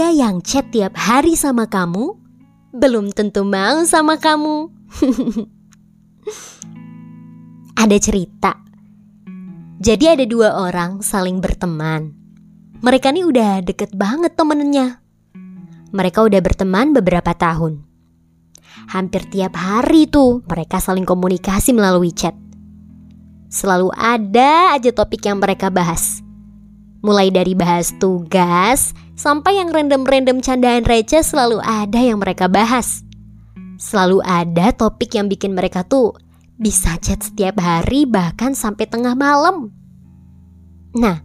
dia yang chat tiap hari sama kamu belum tentu mau sama kamu. ada cerita. Jadi ada dua orang saling berteman. Mereka nih udah deket banget temennya. Mereka udah berteman beberapa tahun. Hampir tiap hari tuh mereka saling komunikasi melalui chat. Selalu ada aja topik yang mereka bahas. Mulai dari bahas tugas sampai yang random-random candaan receh selalu ada yang mereka bahas. Selalu ada topik yang bikin mereka tuh bisa chat setiap hari bahkan sampai tengah malam. Nah,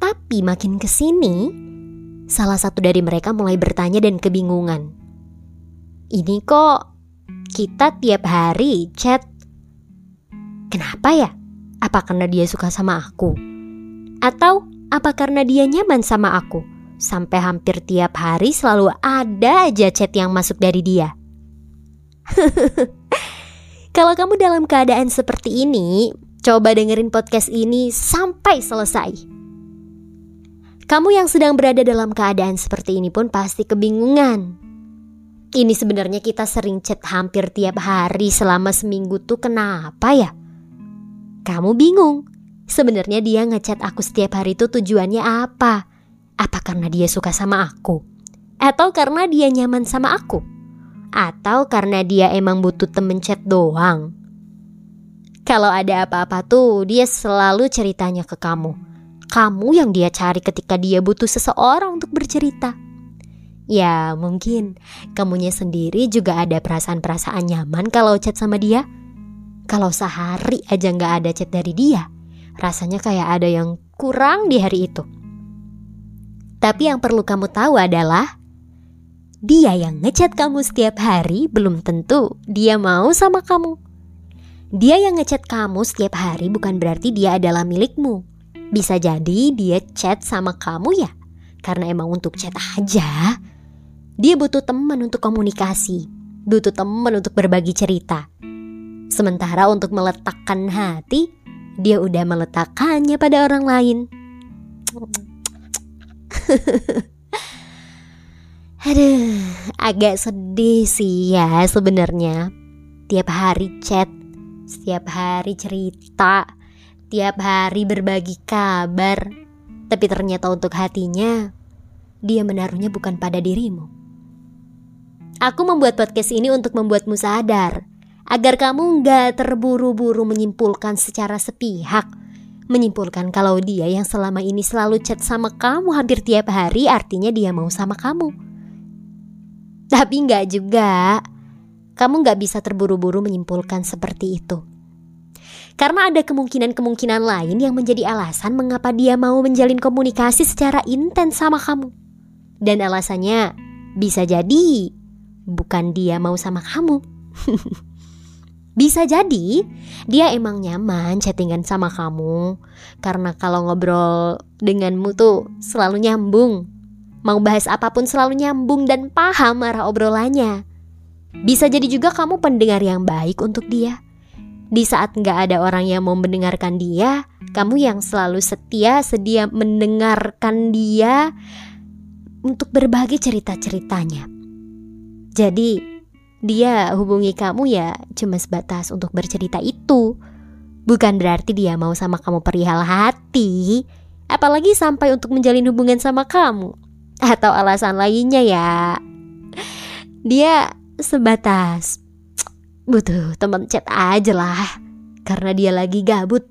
tapi makin ke sini, salah satu dari mereka mulai bertanya dan kebingungan. Ini kok kita tiap hari chat. Kenapa ya? Apa karena dia suka sama aku? Atau apa karena dia nyaman sama aku? Sampai hampir tiap hari selalu ada aja chat yang masuk dari dia. Kalau kamu dalam keadaan seperti ini, coba dengerin podcast ini sampai selesai. Kamu yang sedang berada dalam keadaan seperti ini pun pasti kebingungan. Ini sebenarnya kita sering chat hampir tiap hari selama seminggu tuh kenapa ya? Kamu bingung. Sebenarnya dia ngechat aku setiap hari itu tujuannya apa? Apa karena dia suka sama aku? Atau karena dia nyaman sama aku? Atau karena dia emang butuh temen chat doang? Kalau ada apa-apa tuh dia selalu ceritanya ke kamu. Kamu yang dia cari ketika dia butuh seseorang untuk bercerita. Ya mungkin kamunya sendiri juga ada perasaan-perasaan nyaman kalau chat sama dia. Kalau sehari aja nggak ada chat dari dia, rasanya kayak ada yang kurang di hari itu. Tapi yang perlu kamu tahu adalah dia yang ngechat kamu setiap hari belum tentu dia mau sama kamu. Dia yang ngechat kamu setiap hari bukan berarti dia adalah milikmu. Bisa jadi dia chat sama kamu ya, karena emang untuk chat aja. Dia butuh teman untuk komunikasi, butuh teman untuk berbagi cerita. Sementara untuk meletakkan hati, dia udah meletakkannya pada orang lain. Aduh, agak sedih sih ya sebenarnya. Tiap hari chat, setiap hari cerita, tiap hari berbagi kabar. Tapi ternyata untuk hatinya, dia menaruhnya bukan pada dirimu. Aku membuat podcast ini untuk membuatmu sadar agar kamu nggak terburu-buru menyimpulkan secara sepihak. Menyimpulkan kalau dia yang selama ini selalu chat sama kamu hampir tiap hari artinya dia mau sama kamu. Tapi nggak juga. Kamu nggak bisa terburu-buru menyimpulkan seperti itu. Karena ada kemungkinan-kemungkinan lain yang menjadi alasan mengapa dia mau menjalin komunikasi secara intens sama kamu. Dan alasannya bisa jadi bukan dia mau sama kamu. Bisa jadi dia emang nyaman chattingan sama kamu. Karena kalau ngobrol denganmu tuh selalu nyambung. Mau bahas apa pun selalu nyambung dan paham arah obrolannya. Bisa jadi juga kamu pendengar yang baik untuk dia. Di saat nggak ada orang yang mau mendengarkan dia Kamu yang selalu setia sedia mendengarkan dia Untuk berbagi cerita-ceritanya. Jadi dia hubungi kamu ya cuma sebatas untuk bercerita itu. Bukan berarti dia mau sama kamu perihal hati, apalagi sampai untuk menjalin hubungan sama kamu. Atau alasan lainnya ya. Dia sebatas butuh teman chat aja lah. Karena dia lagi gabut.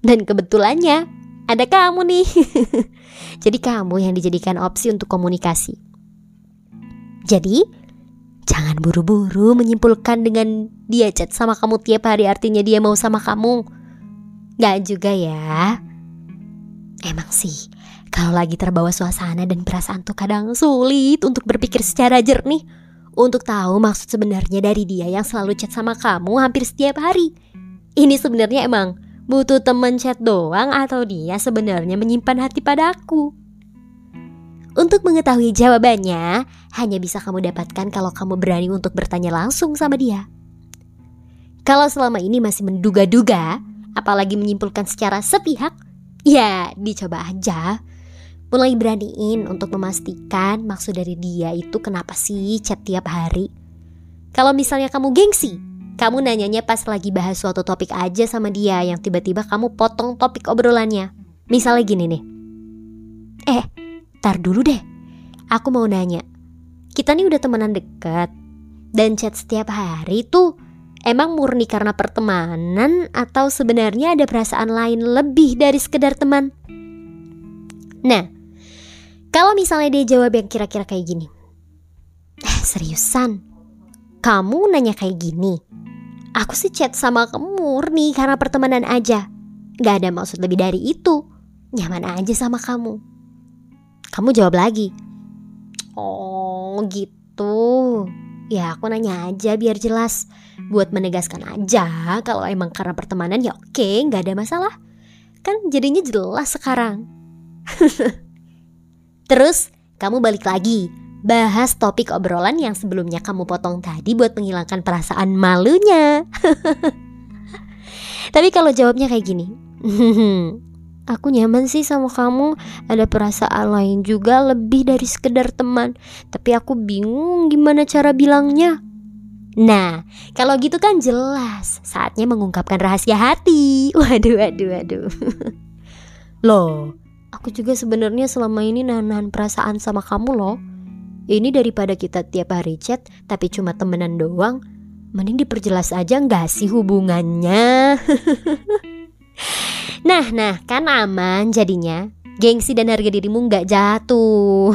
Dan kebetulannya ada kamu nih. Jadi kamu yang dijadikan opsi untuk komunikasi. Jadi Jangan buru-buru menyimpulkan dengan dia chat sama kamu tiap hari artinya dia mau sama kamu. Gak juga ya. Emang sih, kalau lagi terbawa suasana dan perasaan tuh kadang sulit untuk berpikir secara jernih. Untuk tahu maksud sebenarnya dari dia yang selalu chat sama kamu hampir setiap hari. Ini sebenarnya emang butuh temen chat doang atau dia sebenarnya menyimpan hati padaku? Untuk mengetahui jawabannya, hanya bisa kamu dapatkan kalau kamu berani untuk bertanya langsung sama dia. Kalau selama ini masih menduga-duga, apalagi menyimpulkan secara sepihak, ya dicoba aja. Mulai beraniin untuk memastikan maksud dari dia itu kenapa sih chat tiap hari. Kalau misalnya kamu gengsi, kamu nanyanya pas lagi bahas suatu topik aja sama dia yang tiba-tiba kamu potong topik obrolannya. Misalnya gini nih. Eh, tar dulu deh. Aku mau nanya. Kita nih udah temenan deket. Dan chat setiap hari tuh emang murni karena pertemanan atau sebenarnya ada perasaan lain lebih dari sekedar teman? Nah, kalau misalnya dia jawab yang kira-kira kayak gini. Eh, seriusan? Kamu nanya kayak gini? Aku sih chat sama kamu murni karena pertemanan aja. Gak ada maksud lebih dari itu. Nyaman aja sama kamu. Kamu jawab lagi. Oh gitu. Ya aku nanya aja biar jelas. Buat menegaskan aja kalau emang karena pertemanan ya oke gak ada masalah. Kan jadinya jelas sekarang. Terus kamu balik lagi bahas topik obrolan yang sebelumnya kamu potong tadi buat menghilangkan perasaan malunya. Tapi kalau jawabnya kayak gini, aku nyaman sih sama kamu, ada perasaan lain juga lebih dari sekedar teman. Tapi aku bingung gimana cara bilangnya. Nah, kalau gitu kan jelas saatnya mengungkapkan rahasia hati. Waduh, waduh, waduh. Loh, Aku juga sebenarnya selama ini nahan-nahan perasaan sama kamu loh. Ini daripada kita tiap hari chat tapi cuma temenan doang, mending diperjelas aja nggak sih hubungannya? nah, nah, kan aman jadinya. Gengsi dan harga dirimu nggak jatuh.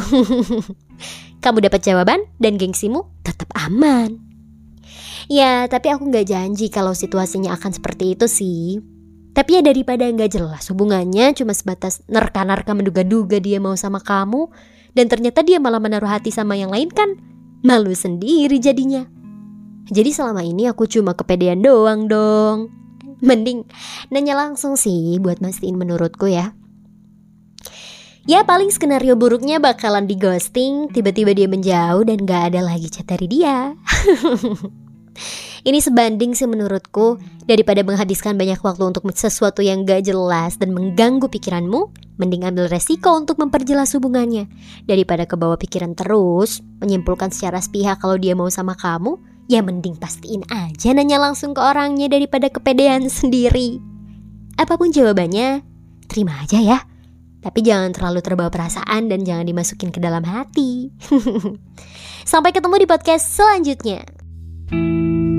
Kamu dapat jawaban dan gengsimu tetap aman. Ya, tapi aku nggak janji kalau situasinya akan seperti itu sih. Tapi ya daripada nggak jelas hubungannya cuma sebatas nerka-nerka menduga-duga dia mau sama kamu dan ternyata dia malah menaruh hati sama yang lain kan malu sendiri jadinya. Jadi selama ini aku cuma kepedean doang dong. Mending nanya langsung sih buat mastiin menurutku ya. Ya paling skenario buruknya bakalan di ghosting, tiba-tiba dia menjauh dan gak ada lagi chat dari dia. Ini sebanding sih menurutku daripada menghabiskan banyak waktu untuk sesuatu yang gak jelas dan mengganggu pikiranmu, mending ambil resiko untuk memperjelas hubungannya daripada kebawa pikiran terus, menyimpulkan secara sepihak kalau dia mau sama kamu, ya mending pastiin aja nanya langsung ke orangnya daripada kepedean sendiri. Apa pun jawabannya, terima aja ya. Tapi jangan terlalu terbawa perasaan dan jangan dimasukin ke dalam hati. Sampai ketemu di podcast selanjutnya. thank you